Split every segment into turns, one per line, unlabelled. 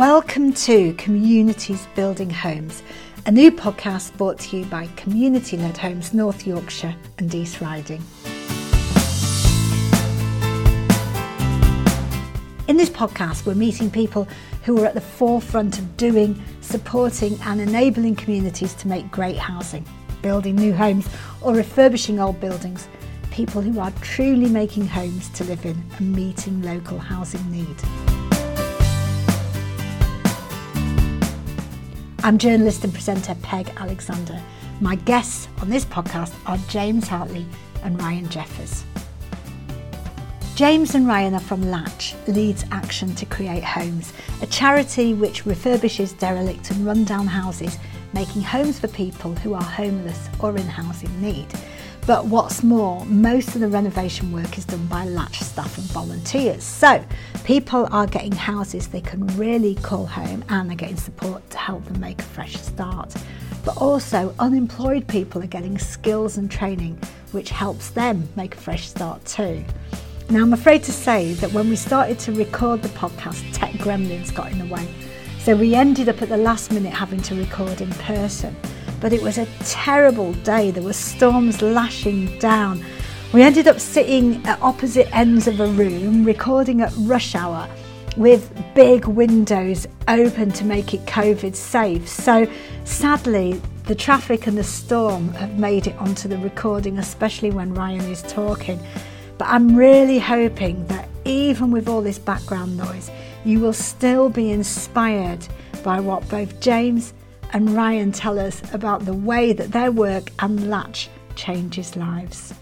Welcome to Communities Building Homes, a new podcast brought to you by Community Led Homes North Yorkshire and East Riding. In this podcast, we're meeting people who are at the forefront of doing, supporting, and enabling communities to make great housing, building new homes, or refurbishing old buildings. People who are truly making homes to live in and meeting local housing need. I'm journalist and presenter Peg Alexander. My guests on this podcast are James Hartley and Ryan Jeffers. James and Ryan are from Latch, Leeds Action to Create Homes, a charity which refurbishes derelict and rundown houses, making homes for people who are homeless or in housing need. But what's more, most of the renovation work is done by Latch staff and volunteers. So people are getting houses they can really call home and they're getting support to help them make a fresh start. But also, unemployed people are getting skills and training which helps them make a fresh start too. Now, I'm afraid to say that when we started to record the podcast, tech gremlins got in the way. So we ended up at the last minute having to record in person but it was a terrible day. There were storms lashing down. We ended up sitting at opposite ends of a room, recording at rush hour with big windows open to make it COVID safe. So sadly, the traffic and the storm have made it onto the recording, especially when Ryan is talking. But I'm really hoping that even with all this background noise, you will still be inspired by what both James and Ryan tell us about the way that their work and Latch changes lives.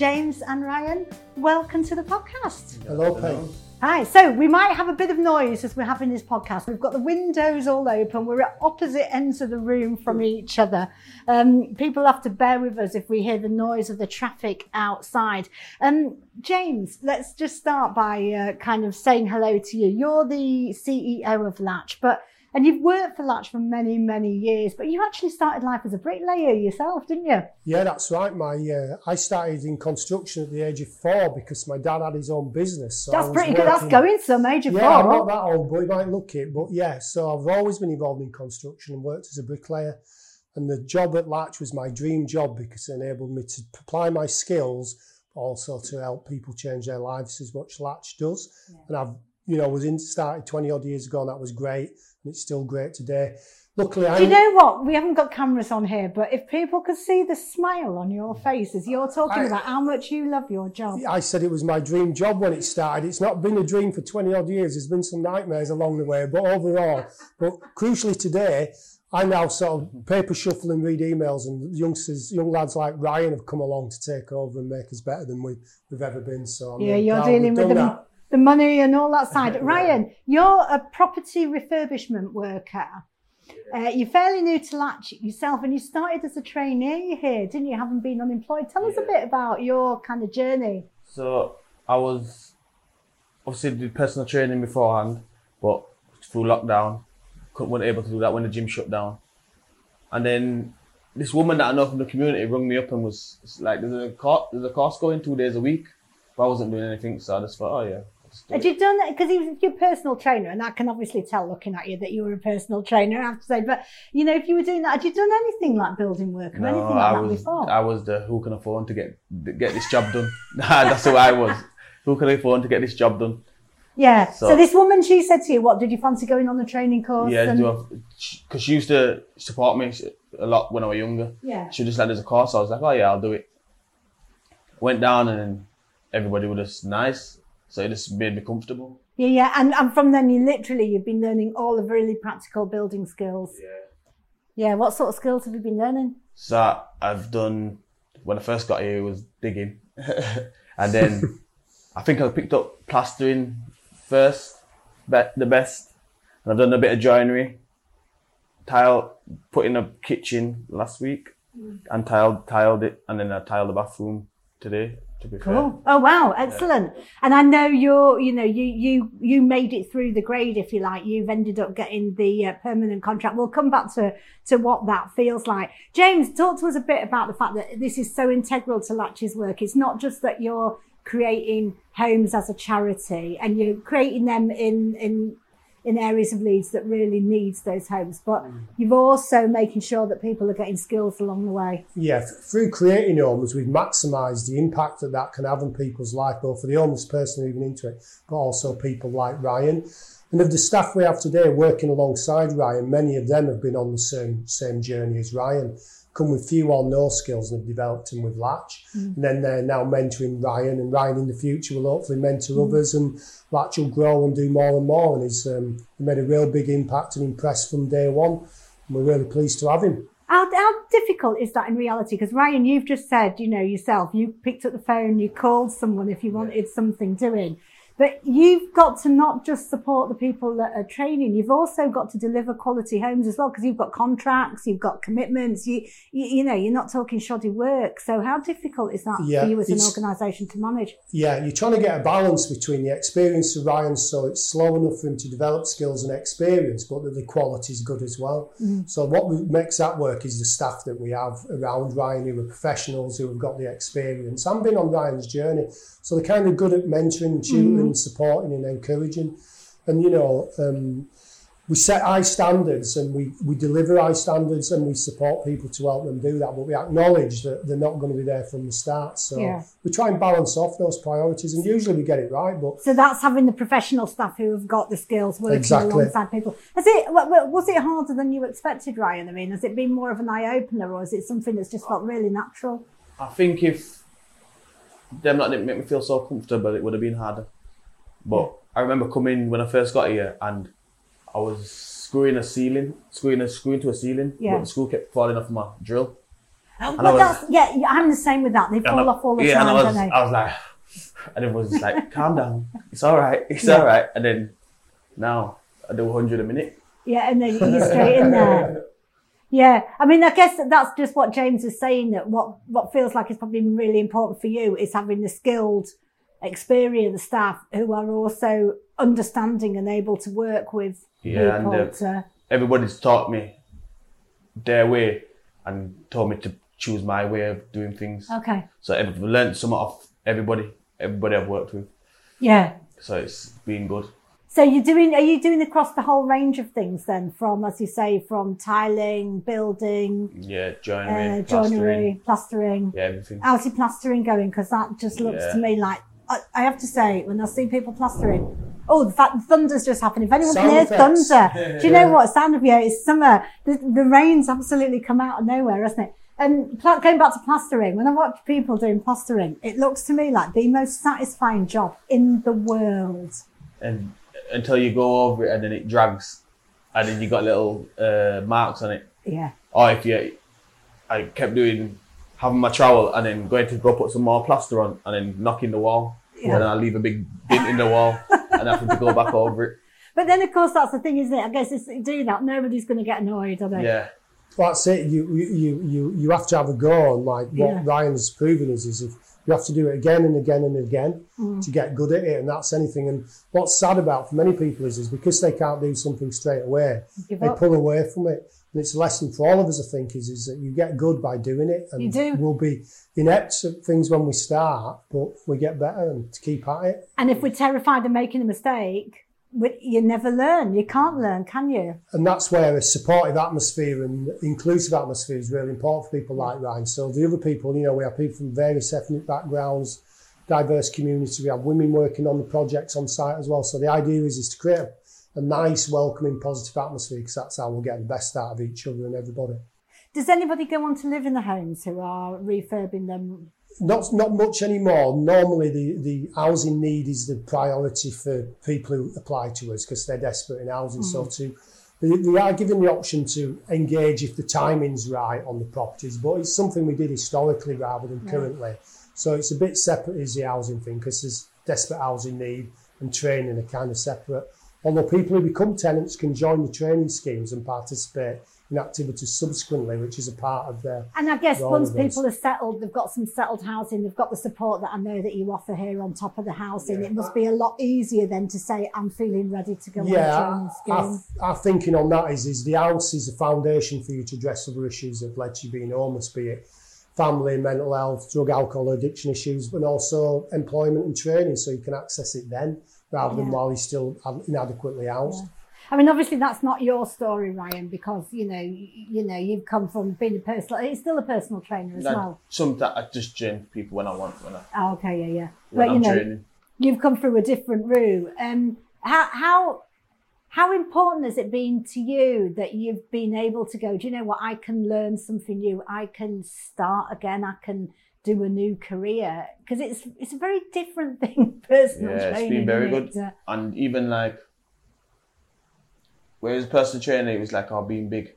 James and Ryan, welcome to the podcast.
Hello, Peg.
Hi, so we might have a bit of noise as we're having this podcast. We've got the windows all open. We're at opposite ends of the room from each other. Um, people have to bear with us if we hear the noise of the traffic outside. Um, James, let's just start by uh, kind of saying hello to you. You're the CEO of Latch, but and you've worked for Latch for many, many years, but you actually started life as a bricklayer yourself, didn't you?
Yeah, that's right. My uh, I started in construction at the age of four because my dad had his own business.
So that's pretty working, good. That's going some age of
yeah,
four.
I'm not that old, but you might look it. But yeah, so I've always been involved in construction and worked as a bricklayer. And the job at Latch was my dream job because it enabled me to apply my skills, but also to help people change their lives as much Latch does. Yeah. And I've, you know, was in started 20 odd years ago and that was great and it's still great today. Luckily, I.
do you know what? We haven't got cameras on here, but if people could see the smile on your face as you're talking I, about how much you love your job.
I said it was my dream job when it started. It's not been a dream for 20 odd years. There's been some nightmares along the way, but overall, but crucially today, I now sort of paper shuffle and read emails, and youngsters, young lads like Ryan have come along to take over and make us better than we, we've ever been. So I'm
yeah, you're dealing with them. That the money and all that side. Ryan, you're a property refurbishment worker. Uh, you're fairly new to Latch yourself, and you started as a trainee here, didn't you? Haven't been unemployed. Tell yeah. us a bit about your kind of journey.
So I was obviously did personal training beforehand, but through lockdown, couldn't wasn't able to do that when the gym shut down. And then this woman that I know from the community rung me up and was like, "There's a course, there's a course going two days a week." But I wasn't doing anything, so I just thought, "Oh yeah,
had you done that? Because he was your personal trainer, and I can obviously tell looking at you that you were a personal trainer, I have to say. But, you know, if you were doing that, had you done anything like building work or no, anything like
I
that
was,
before?
I was the who can afford to get get this job done. That's who I was. Who can afford to get this job done?
Yeah. So, so, this woman, she said to you, "What did you fancy going on the training course?"
Yeah, because she used to support me a lot when I was younger.
Yeah.
She just like, "There's a course." I was like, "Oh yeah, I'll do it." Went down and everybody was just nice. So it just made me comfortable.
Yeah, yeah. And, and from then you literally you've been learning all the really practical building skills.
Yeah.
Yeah. What sort of skills have you been learning?
So I've done when I first got here it was digging. and then I think I picked up plastering first, but the best. And I've done a bit of joinery. Tile put in a kitchen last week mm. and tiled tiled it and then I tiled the bathroom today to be
cool.
fair.
Oh wow, excellent. Yeah. And I know you're, you know, you you you made it through the grade, if you like. You've ended up getting the uh, permanent contract. We'll come back to to what that feels like. James, talk to us a bit about the fact that this is so integral to Latch's work. It's not just that you're creating homes as a charity and you're creating them in in in areas of Leeds that really needs those homes. But mm. you're also making sure that people are getting skills along the way.
Yeah, through creating homes, we've maximised the impact that that can have on people's life, both for the homeless person moving into it, but also people like Ryan. And of the staff we have today working alongside Ryan, many of them have been on the same same journey as Ryan come with few or no skills and have developed them with Latch. Mm. And then they're now mentoring Ryan, and Ryan in the future will hopefully mentor mm. others, and Latch will grow and do more and more. And he's um, made a real big impact and impressed from day one. And we're really pleased to have him.
How, how difficult is that in reality? Because Ryan, you've just said, you know, yourself, you picked up the phone, you called someone if you wanted something doing. But you've got to not just support the people that are training, you've also got to deliver quality homes as well, because you've got contracts, you've got commitments, you, you, you, know, you're not talking shoddy work. So how difficult is that yeah, for you as an organisation to manage?
Yeah, you're trying to get a balance between the experience of Ryan, so it's slow enough for him to develop skills and experience, but that the quality is good as well. Mm. So what makes that work is the staff that we have around Ryan, who are professionals, who have got the experience and been on Ryan's journey. So they're kind of good at mentoring and tutoring mm-hmm. And supporting and encouraging. And, you know, um, we set high standards and we, we deliver high standards and we support people to help them do that. But we acknowledge that they're not going to be there from the start. So yeah. we try and balance off those priorities and usually we get it right. But
So that's having the professional staff who have got the skills working exactly. alongside people. Has it, was it harder than you expected, Ryan? I mean, has it been more of an eye opener or is it something that's just felt really natural?
I think if them not didn't make me feel so comfortable, it would have been harder. But yeah. I remember coming when I first got here and I was screwing a ceiling, screwing a screw into a ceiling, yeah. but the screw kept falling off my drill.
Oh, well, was, yeah, I'm the same with that. They fall off all the yeah, time, and I
was,
I
was like, and everyone was just like, calm down, it's all right, it's yeah. all right. And then now I do 100 a minute.
Yeah, and then you're straight in there. Yeah, I mean, I guess that's just what James is saying. That what what feels like is probably really important for you is having the skilled, experienced staff who are also understanding and able to work with yeah, people. And, uh, to...
everybody's taught me their way and told me to choose my way of doing things.
Okay.
So I've learned some off everybody, everybody I've worked with.
Yeah.
So it's been good.
So you're doing, are you doing across the whole range of things then from, as you say, from tiling, building?
Yeah, joinery, uh, joinery,
plastering. plastering.
Yeah, everything.
How's your plastering going? Because that just looks yeah. to me like, I, I, have to say, when I see people plastering, oh, the fact the thunder's just happened. If anyone can hear thunder, do you know what? Sound of yeah, it's summer. The, the rain's absolutely come out of nowhere, hasn't it? And going back to plastering, when I watch people doing plastering, it looks to me like the most satisfying job in the world.
And until you go over it and then it drags, and then you got little uh, marks on it.
Yeah.
Or if you, I kept doing having my trowel and then going to go put some more plaster on and then knocking the wall. Yeah. And then I leave a big dent in the wall and having to go back over it.
But then, of course, that's the thing, isn't it? I guess it's do that. Nobody's going to get annoyed, are they?
Yeah.
That's it. You you you you have to have a go on. Like what yeah. Ryan's proven is, is if you have to do it again and again and again mm. to get good at it, and that's anything. And what's sad about for many people is, is because they can't do something straight away, Give they up. pull away from it. And it's a lesson for all of us, I think, is, is that you get good by doing it. And
you do.
We'll be inept at things when we start, but we get better and to keep at it.
And if we're terrified of making a mistake, you never learn. You can't learn, can you?
And that's where a supportive atmosphere and inclusive atmosphere is really important for people like Ryan. So the other people, you know, we have people from various ethnic backgrounds, diverse communities. We have women working on the projects on site as well. So the idea is, is to create a, a nice, welcoming, positive atmosphere because that's how we'll get the best out of each other and everybody.
Does anybody go on to live in the homes who are refurbing them
not not much anymore. Normally, the, the housing need is the priority for people who apply to us because they're desperate in housing. Mm. So to they, are given the option to engage if the timing's right on the properties, but it's something we did historically rather than yeah. currently. So it's a bit separate is the housing thing because there's desperate housing need and training are kind of separate. Although people who become tenants can join the training schemes and participate in activities subsequently, which is a part of their.
And I guess once people are settled, they've got some settled housing, they've got the support that I know that you offer here on top of the housing. Yeah. It must be a lot easier then to say, I'm feeling ready to go
yeah, on our, our thinking on that is, is the house is a foundation for you to address other issues that have led to you being homeless, be it family, mental health, drug, alcohol, addiction issues, but also employment and training, so you can access it then rather yeah. than while you're still inadequately housed.
Yeah. I mean, obviously that's not your story, Ryan, because you know, you, you know, you've come from being a personal. It's still a personal trainer as
Like,
well.
Some that I just train people when I want when I
Oh, okay, yeah, yeah.
when
But you
I'm
know,
training.
you've come through a different route. Um, how how how important has it been to you that you've been able to go? Do you know what? I can learn something new. I can start again. I can do a new career because it's it's a very different thing. Personal
Yeah, it's
training.
been very good.
it?
And even like, whereas personal trainer, it was like, oh, being big.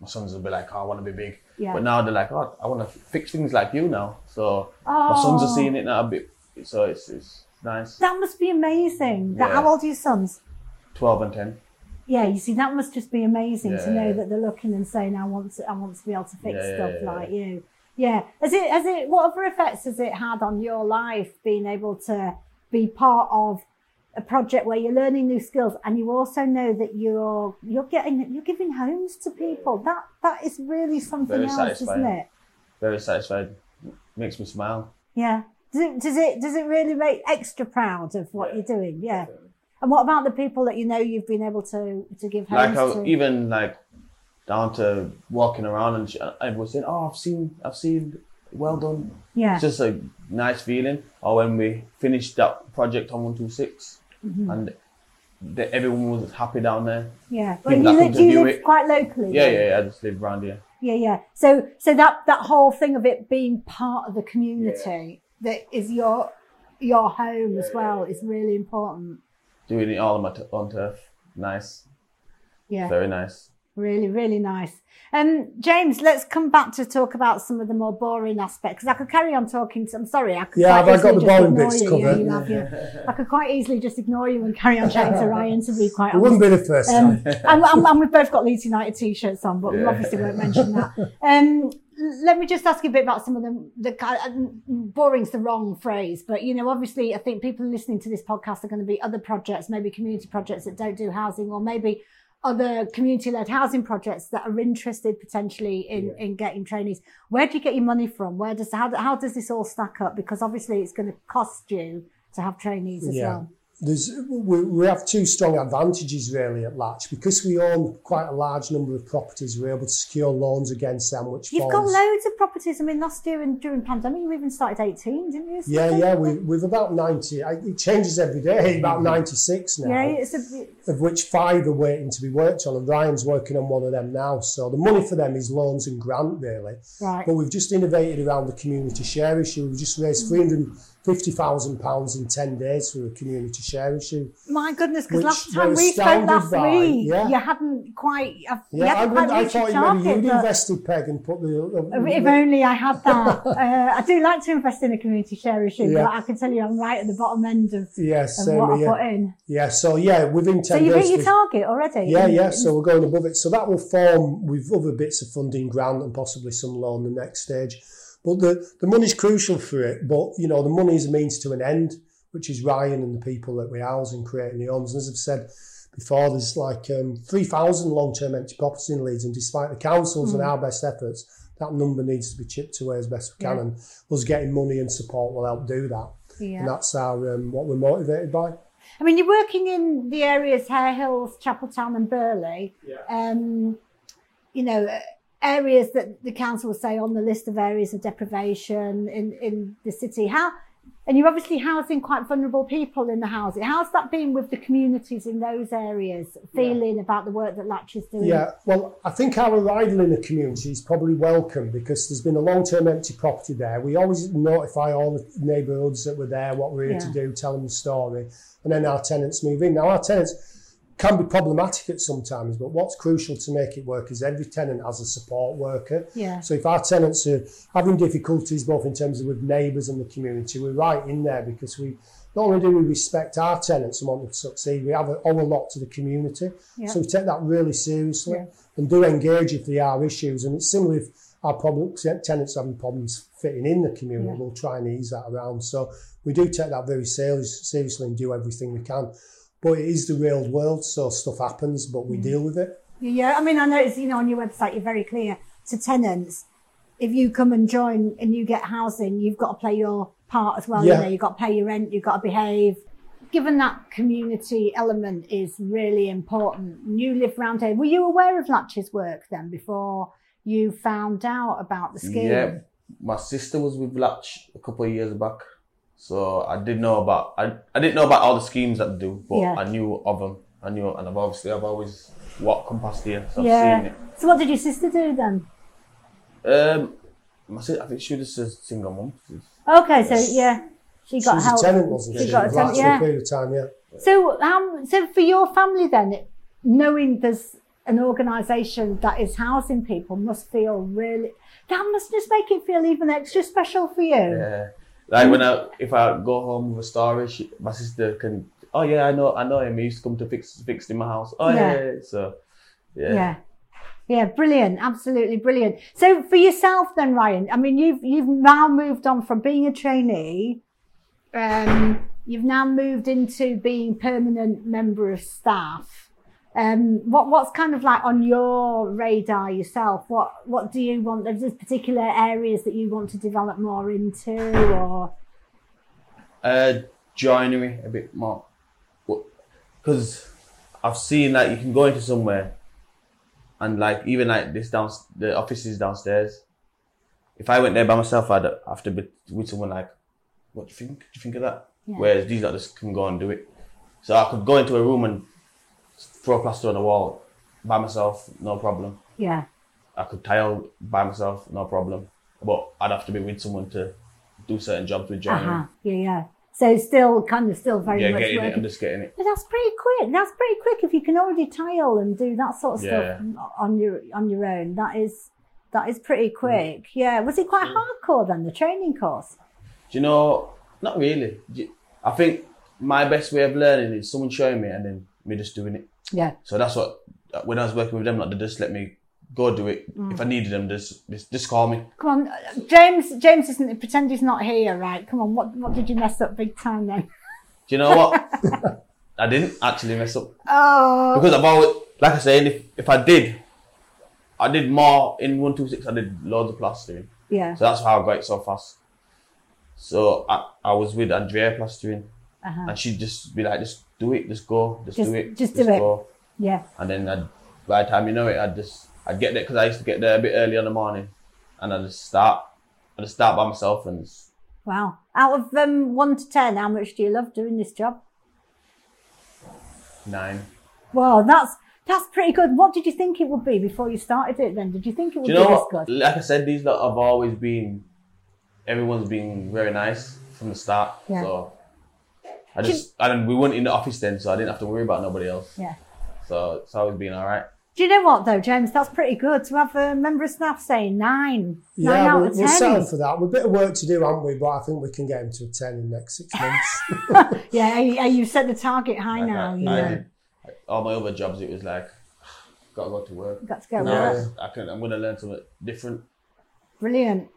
My sons will be like, oh, I want to be big.
Yeah.
But now they're like, oh, I want to fix things like you now. So my sons are
Oh.
seeing it now a bit. So it's, it's nice.
That must be amazing. That,
Yeah.
How old are your sons?
12 and 10.
Yeah, you see, that must just be amazing to know that they're looking and saying, "I want to, I want to be able to fix
Yeah, yeah,
stuff
yeah,
like you." Yeah, has it, has it, what other effects has it had on your life being able to be part of a project where you're learning new skills and you also know that you're you're getting you're giving homes to people? That that is really something
Very
else, isn't it?
Very satisfied. Makes me smile.
Yeah. Does it does it does it really make extra proud of what
Yeah,
you're doing? Yeah. And what about the people that you know you've been able to to give homes
Like how,
to?
even like down to walking around and everyone's saying, oh, I've seen, I've seen, well done.
yeah.
It's just a nice feeling. Or when we finished that project on 126
Mm-hmm.
and the, everyone was happy down there.
Yeah, but
people
you,
that
li-
come to
do you live
it.
quite locally.
Yeah, yeah, yeah. I just live around here.
yeah, yeah. So, so that that whole thing of it being part of the community that is your your home as well is really important.
Doing it all on my t- on turf. Nice.
Yeah,
Very nice.
Really, really nice. Um, James, let's come back to talk about some of the more boring aspects because I could carry on talking. To, I'm sorry, I could.
Yeah,
quite
have I got
easily
the
just
boring
ignore
bits
you.
covered?
Yeah, you yeah. I could quite easily just ignore you and carry on chatting to Ryan. To be quite honest.
It wouldn't be the first
Um,
time.
and, and, and we've both got Leeds United t-shirts on, but we obviously won't mention that. Um, let me just ask you a bit about some of the, the ki- uh, boring's the wrong phrase, but you know, obviously, I think people listening to this podcast are going to be other projects, maybe community projects that don't do housing, or maybe other community-led housing projects that are interested potentially in, in getting trainees. Where do you get your money from? Where does how, how does this all stack up? Because obviously, it's going to cost you to have trainees as
Yeah.
well.
There's, we, we have two strong advantages really at Latch because we own quite a large number of properties. We're able to secure loans against them, which
You've got loads of properties. I mean, last year and during pandemic, you even started 18, didn't you?
Yeah, yeah, we, we've about 90. It changes every day, about 96 now.
Yeah, it's a,
of which five are waiting to be worked on, and Ryan's working on one of them now. So the money for them is loans and grant, really.
right.
But we've just innovated around the community share issue. We've just raised three hundred fifty thousand pounds in ten days for a community share issue.
My goodness, because last time we spoke last
by,
week,
yeah.
you hadn't quite, you
Yeah, I,
hadn't
wouldn't- I
reached your
thought
target.
you'd invested, Peg, and put the.
if only I had that. uh, I do like to invest in a community share issue,
Yeah.
but I can tell you I'm right at the bottom end of,
yeah,
of what I
here.
put in.
Yeah, so yeah, within
10
So
you've
days.
hit your target already?
Yeah,
in-
yeah.
in-
So we're going above it. So that will form with other bits of funding, grant, and possibly some loan the next stage. But the, the money's crucial for it. But you know, the money is a means to an end, which is Ryan and the people that we house and creating the homes. And as I've said before, there's like um, three thousand long-term empty properties in Leeds, and despite the councils and our best efforts, that number needs to be chipped away as best we can.
Yeah.
And us getting money and support will help do that.
yeah.
And that's our um, what we're motivated by.
I mean, you're working in the areas Hare Hills, Chapeltown, and Burley. Yeah. Um, you know, areas that the council will say on the list of areas of deprivation in, in the city. How, and you're obviously housing quite vulnerable people in the housing. How's that been with the communities in those areas feeling about the work that Latch is doing?
Yeah, well, I think our arrival in the community is probably welcome because there's been a long term empty property there. We always notify all the neighbourhoods that were there what we're here to do, tell them the story, and then our tenants move in. Now, our tenants can be problematic at sometimes, but what's crucial to make it work is every tenant has a support worker.
Yeah.
So if our tenants are having difficulties both in terms of with neighbours and the community, we're right in there because we not only do we respect our tenants and want them to succeed, we have a, owe a lot to the community.
Yeah.
So we take that really seriously
Yeah.
and do engage if there are issues. And it's similar if our problem, tenants having problems fitting in the community,
Yeah.
we'll try and ease that around. So we do take that very serious, seriously and do everything we can. But it is the real world, so stuff happens, but we mm. deal with it.
Yeah, I mean, I noticed, you know, on your website, you're very clear to tenants. If you come and join and you get housing, you've got to play your part as well.
Yeah.
You know, you've got to pay your rent, you've got to behave. given that community element is really important, you live around here. Were you aware of Latch's work then before you found out about the scheme?
Yeah, my sister was with Latch a couple of years back, so I did know about I, I didn't know about all the schemes that they do, but
Yeah.
I knew of them. I knew, and I've obviously I've always walked come past here, so I've
Yeah.
seen it.
So what did your sister do then?
Um, my sister, I think she was a single mum.
Okay, so yeah, she
She
got
was
help.
a tenant, wasn't she?
She got a
For
tenant,
a
yeah.
period of time, yeah.
So, um, so for your family then, knowing there's an organisation that is housing people must feel really. That must just make it feel even extra special for you.
Yeah, like when I if I go home with a story, she, my sister can. Oh yeah, I know, I know him. He used to come to fix fix in my house. Oh yeah,
Yeah.
yeah, yeah. so yeah.
Yeah. Yeah, brilliant, absolutely brilliant. So for yourself then, Ryan, I mean you've you've now moved on from being a trainee, um, you've now moved into being permanent member of staff. Um, what what's kind of like on your radar yourself? What what do you want? There's particular areas that you want to develop more into, or
Uh, joinery a bit more, because I've seen that you can go into somewhere, and like even like this down the office is downstairs. If I went there by myself, I'd have to be with someone like, what do you think? Do you think of that?
Yeah.
Whereas these others can go and do it. So I could go into a room and throw plaster on the wall by myself, no problem.
yeah,
I could tile by myself, no problem. But I'd have to be with someone to do certain jobs with joinery.
huh, yeah, yeah. So still kind of still very
Yeah,
much
getting it. I'm just getting it.
But that's pretty quick. That's pretty quick if you can already tile and do that sort of
Yeah.
stuff on your on your own. That is that is pretty mm. quick. Yeah. Was it quite hardcore then the training course?
Do you know? Not really. I think my best way of learning is someone showing me and then me just doing it.
Yeah.
So that's what when I was working with them, like they just let me go do it.
Mm.
If I needed them, just just, just call me.
Come on, James. James isn't pretend he's not here, right? Come on. What what did you mess up big time then?
Do you know what? I didn't actually mess up
Oh.
because I've always, like I said, if if I did, I did more in one two six. I did loads of plastering.
Yeah.
So that's how I got it so fast. So I, I was with Andrea plastering,
Uh-huh.
and she'd just be like, "Just do it, just go, just,
Just-
do it,
just do it."
go."
Yeah.
And then I'd, by the time you know it, I'd just I'd get there because I used to get there a bit early in the morning, and I'd just start. I'd just start by myself and just,
Wow. Out of um, one to ten, how much do you love doing this job?
nine.
Wow, that's that's pretty good. What did you think it would be before you started it? Then did you think it would
Do you know
be this
what?
good?
Like I said, these lot have always been. Everyone's been very nice from the start.
Yeah.
So I just and we weren't in the office then, so I didn't have to worry about nobody else.
Yeah.
So it's always been all right.
Do you know what though, James? That's pretty good to have a member of staff saying nine, nine
Yeah,
out
we'll,
of
we'll
ten.
settle for that. We've a bit of work to do, haven't we? But I think we can get him to a 10 in the next six months.
Yeah, you, you set the target high
Like,
now.
I-
You
I
know,
did- all my other jobs, it was like, gotta go to work.
got to go
No,
with it.
I can. I'm gonna learn something different.
Brilliant.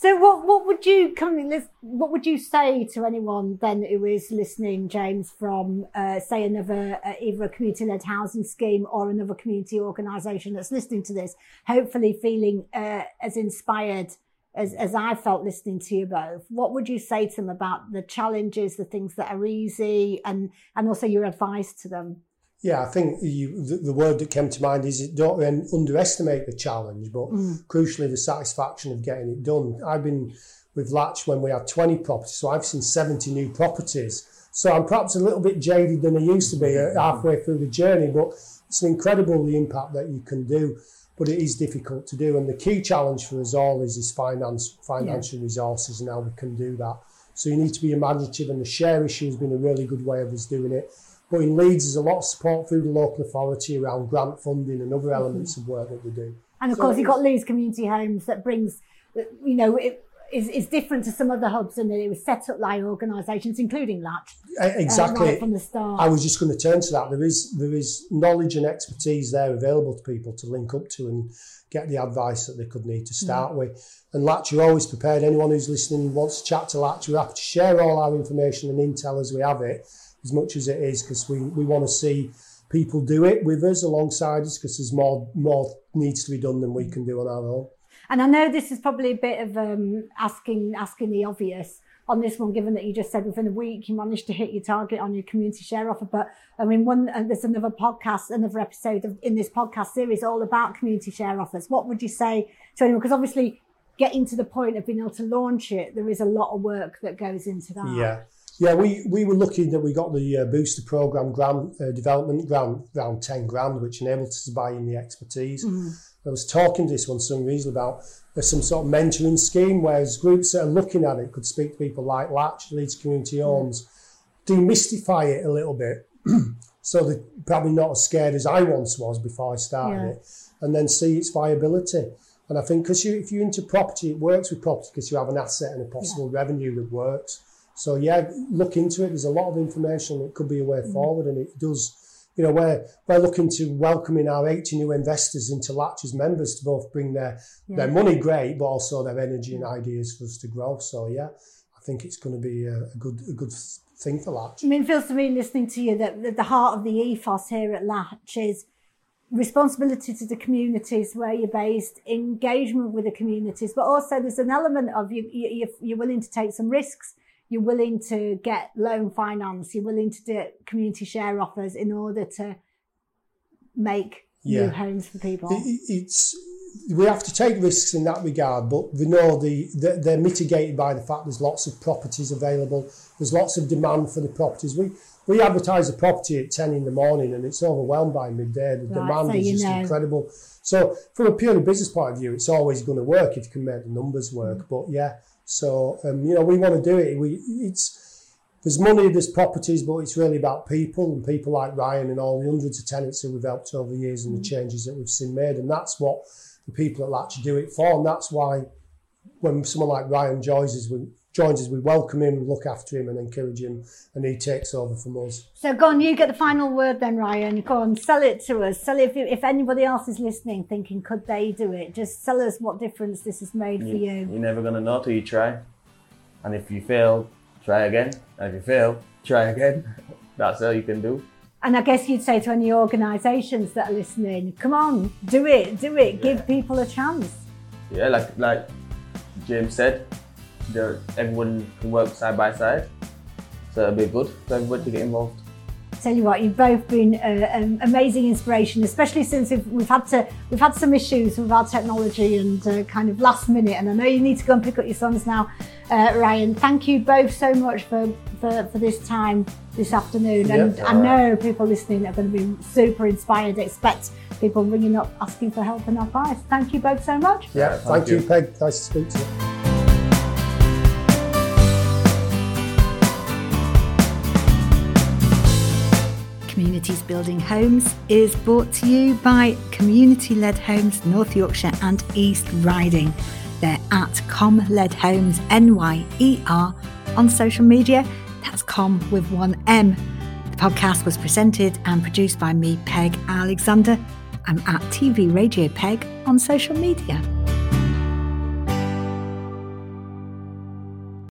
So, what what would you come? What would you say to anyone then who is listening, James, from uh, say another uh, either a community-led housing scheme or another community organisation that's listening to this, hopefully feeling uh, as inspired as as I felt listening to you both? What would you say to them about the challenges, the things that are easy, and and also your advice to them?
Yeah, I think you, the, the word that came to mind is it don't un- underestimate the challenge, but crucially the satisfaction of getting it done. I've been with Latch when we had 20 properties, so I've seen 70 new properties. So I'm perhaps a little bit jaded than I used to be uh, halfway through the journey, but it's incredible the impact that you can do. But it is difficult to do, and the key challenge for us all is is finance, financial resources, and how we can do that. So you need to be imaginative, and the share issue has been a really good way of us doing it. But in Leeds, there's a lot of support through the local authority around grant funding and other elements of work that we do.
And of
So
course, you've got Leeds Community Homes that brings, you know, it is, is different to some other hubs and it was set up like organisations, including Latch,
E-
uh,
Exactly.
right from the start.
I was just going to turn to that. There is there is knowledge and expertise there available to people to link up to and get the advice that they could need to start with. And Latch are always prepared. Anyone who's listening and wants to chat to Latch, we're happy to share all our information and intel as we have it, as much as it is, because we, we want to see people do it with us alongside us, because there's more more needs to be done than we can do on our own.
And I know this is probably a bit of um, asking asking the obvious, on this one, given that you just said within a week you managed to hit your target on your community share offer. But I mean, one and there's another podcast, another episode of, in this podcast series all about community share offers. What would you say to anyone? Because obviously, getting to the point of being able to launch it, there is a lot of work that goes into that.
Yeah. Yeah, we, we were lucky that we got the uh, booster program grant uh, development grant around ten grand, which enabled us to buy in the expertise.
Mm-hmm.
I was talking to this one some reason about there's some sort of mentoring scheme, whereas groups that are looking at it could speak to people like Latch, Leeds Community Homes, demystify it a little bit, so they're probably not as scared as I once was before I started
Yeah.
it, and then see its viability. And I think because you, if you're into property, it works with property because you have an asset and a possible revenue that works. So yeah, look into it. There's a lot of information. It could be a way mm-hmm. forward, and it does. You know, we're we're looking to welcoming our 80 new investors into Latch as members to both bring their their money great, but also their energy and mm-hmm. ideas for us to grow. So yeah, I think it's going to be a, a good a good thing for Latch.
I mean, it feels to me listening to you that that the heart of the ethos here at Latch is responsibility to the communities where you're based, engagement with the communities, but also there's an element of you, you you're willing to take some risks. You're willing to get loan finance. You're willing to do community share offers in order to make new homes for people.
It- it- it's we have to take risks in that regard, but we know the, the they're mitigated by the fact there's lots of properties available. There's lots of demand for the properties. We we advertise a property at ten in the morning, and it's overwhelmed by midday. The
Right,
demand
so
is just
know.
incredible. So from a purely business point of view, it's always going to work if you can make the numbers work.
Mm.
But yeah, so um, you know we want to do it. We it's there's money, there's properties, but it's really about people and people like Ryan and all the hundreds of tenants who we've helped over the years and the changes that we've seen made. And that's what the people at Latch do it for. And that's why when someone like Ryan joins us, we, joins us, we welcome him, look after him and encourage him, and he takes over from us.
So go on, you get the final word then, Ryan. Go on, sell it to us. Sell it if, if anybody else is listening, thinking could they do it? Just tell us what difference this has made for you.
You're never gonna know till you try. And if you fail, try again. And if you fail, try again. That's all you can do.
And I guess you'd say to any organisations that are listening, come on, do it, do it, give people a chance.
Yeah, like like James said, there everyone can work side by side. So it'll be good for everybody to get involved.
Tell you what, you've both been uh, an amazing inspiration, especially since we've, we've had to we've had some issues with our technology and uh, kind of last minute. And I know you need to go and pick up your sons now, uh, Ryan. Thank you both so much for, for, for this time this afternoon. And
Yeah.
I know people listening are going to be super inspired. Expect people ringing up asking for help and advice. Thank you both so much.
Yeah,
thank
thank, you.
you.
Peg. Nice to speak to you.
Communities Building Homes is brought to you by Community Led Homes North Yorkshire and East Riding. They're at Com Led Homes NYER on social media. That's com with one M. The podcast was presented and produced by me, Peg Alexander. I'm at TV Radio Peg on social media.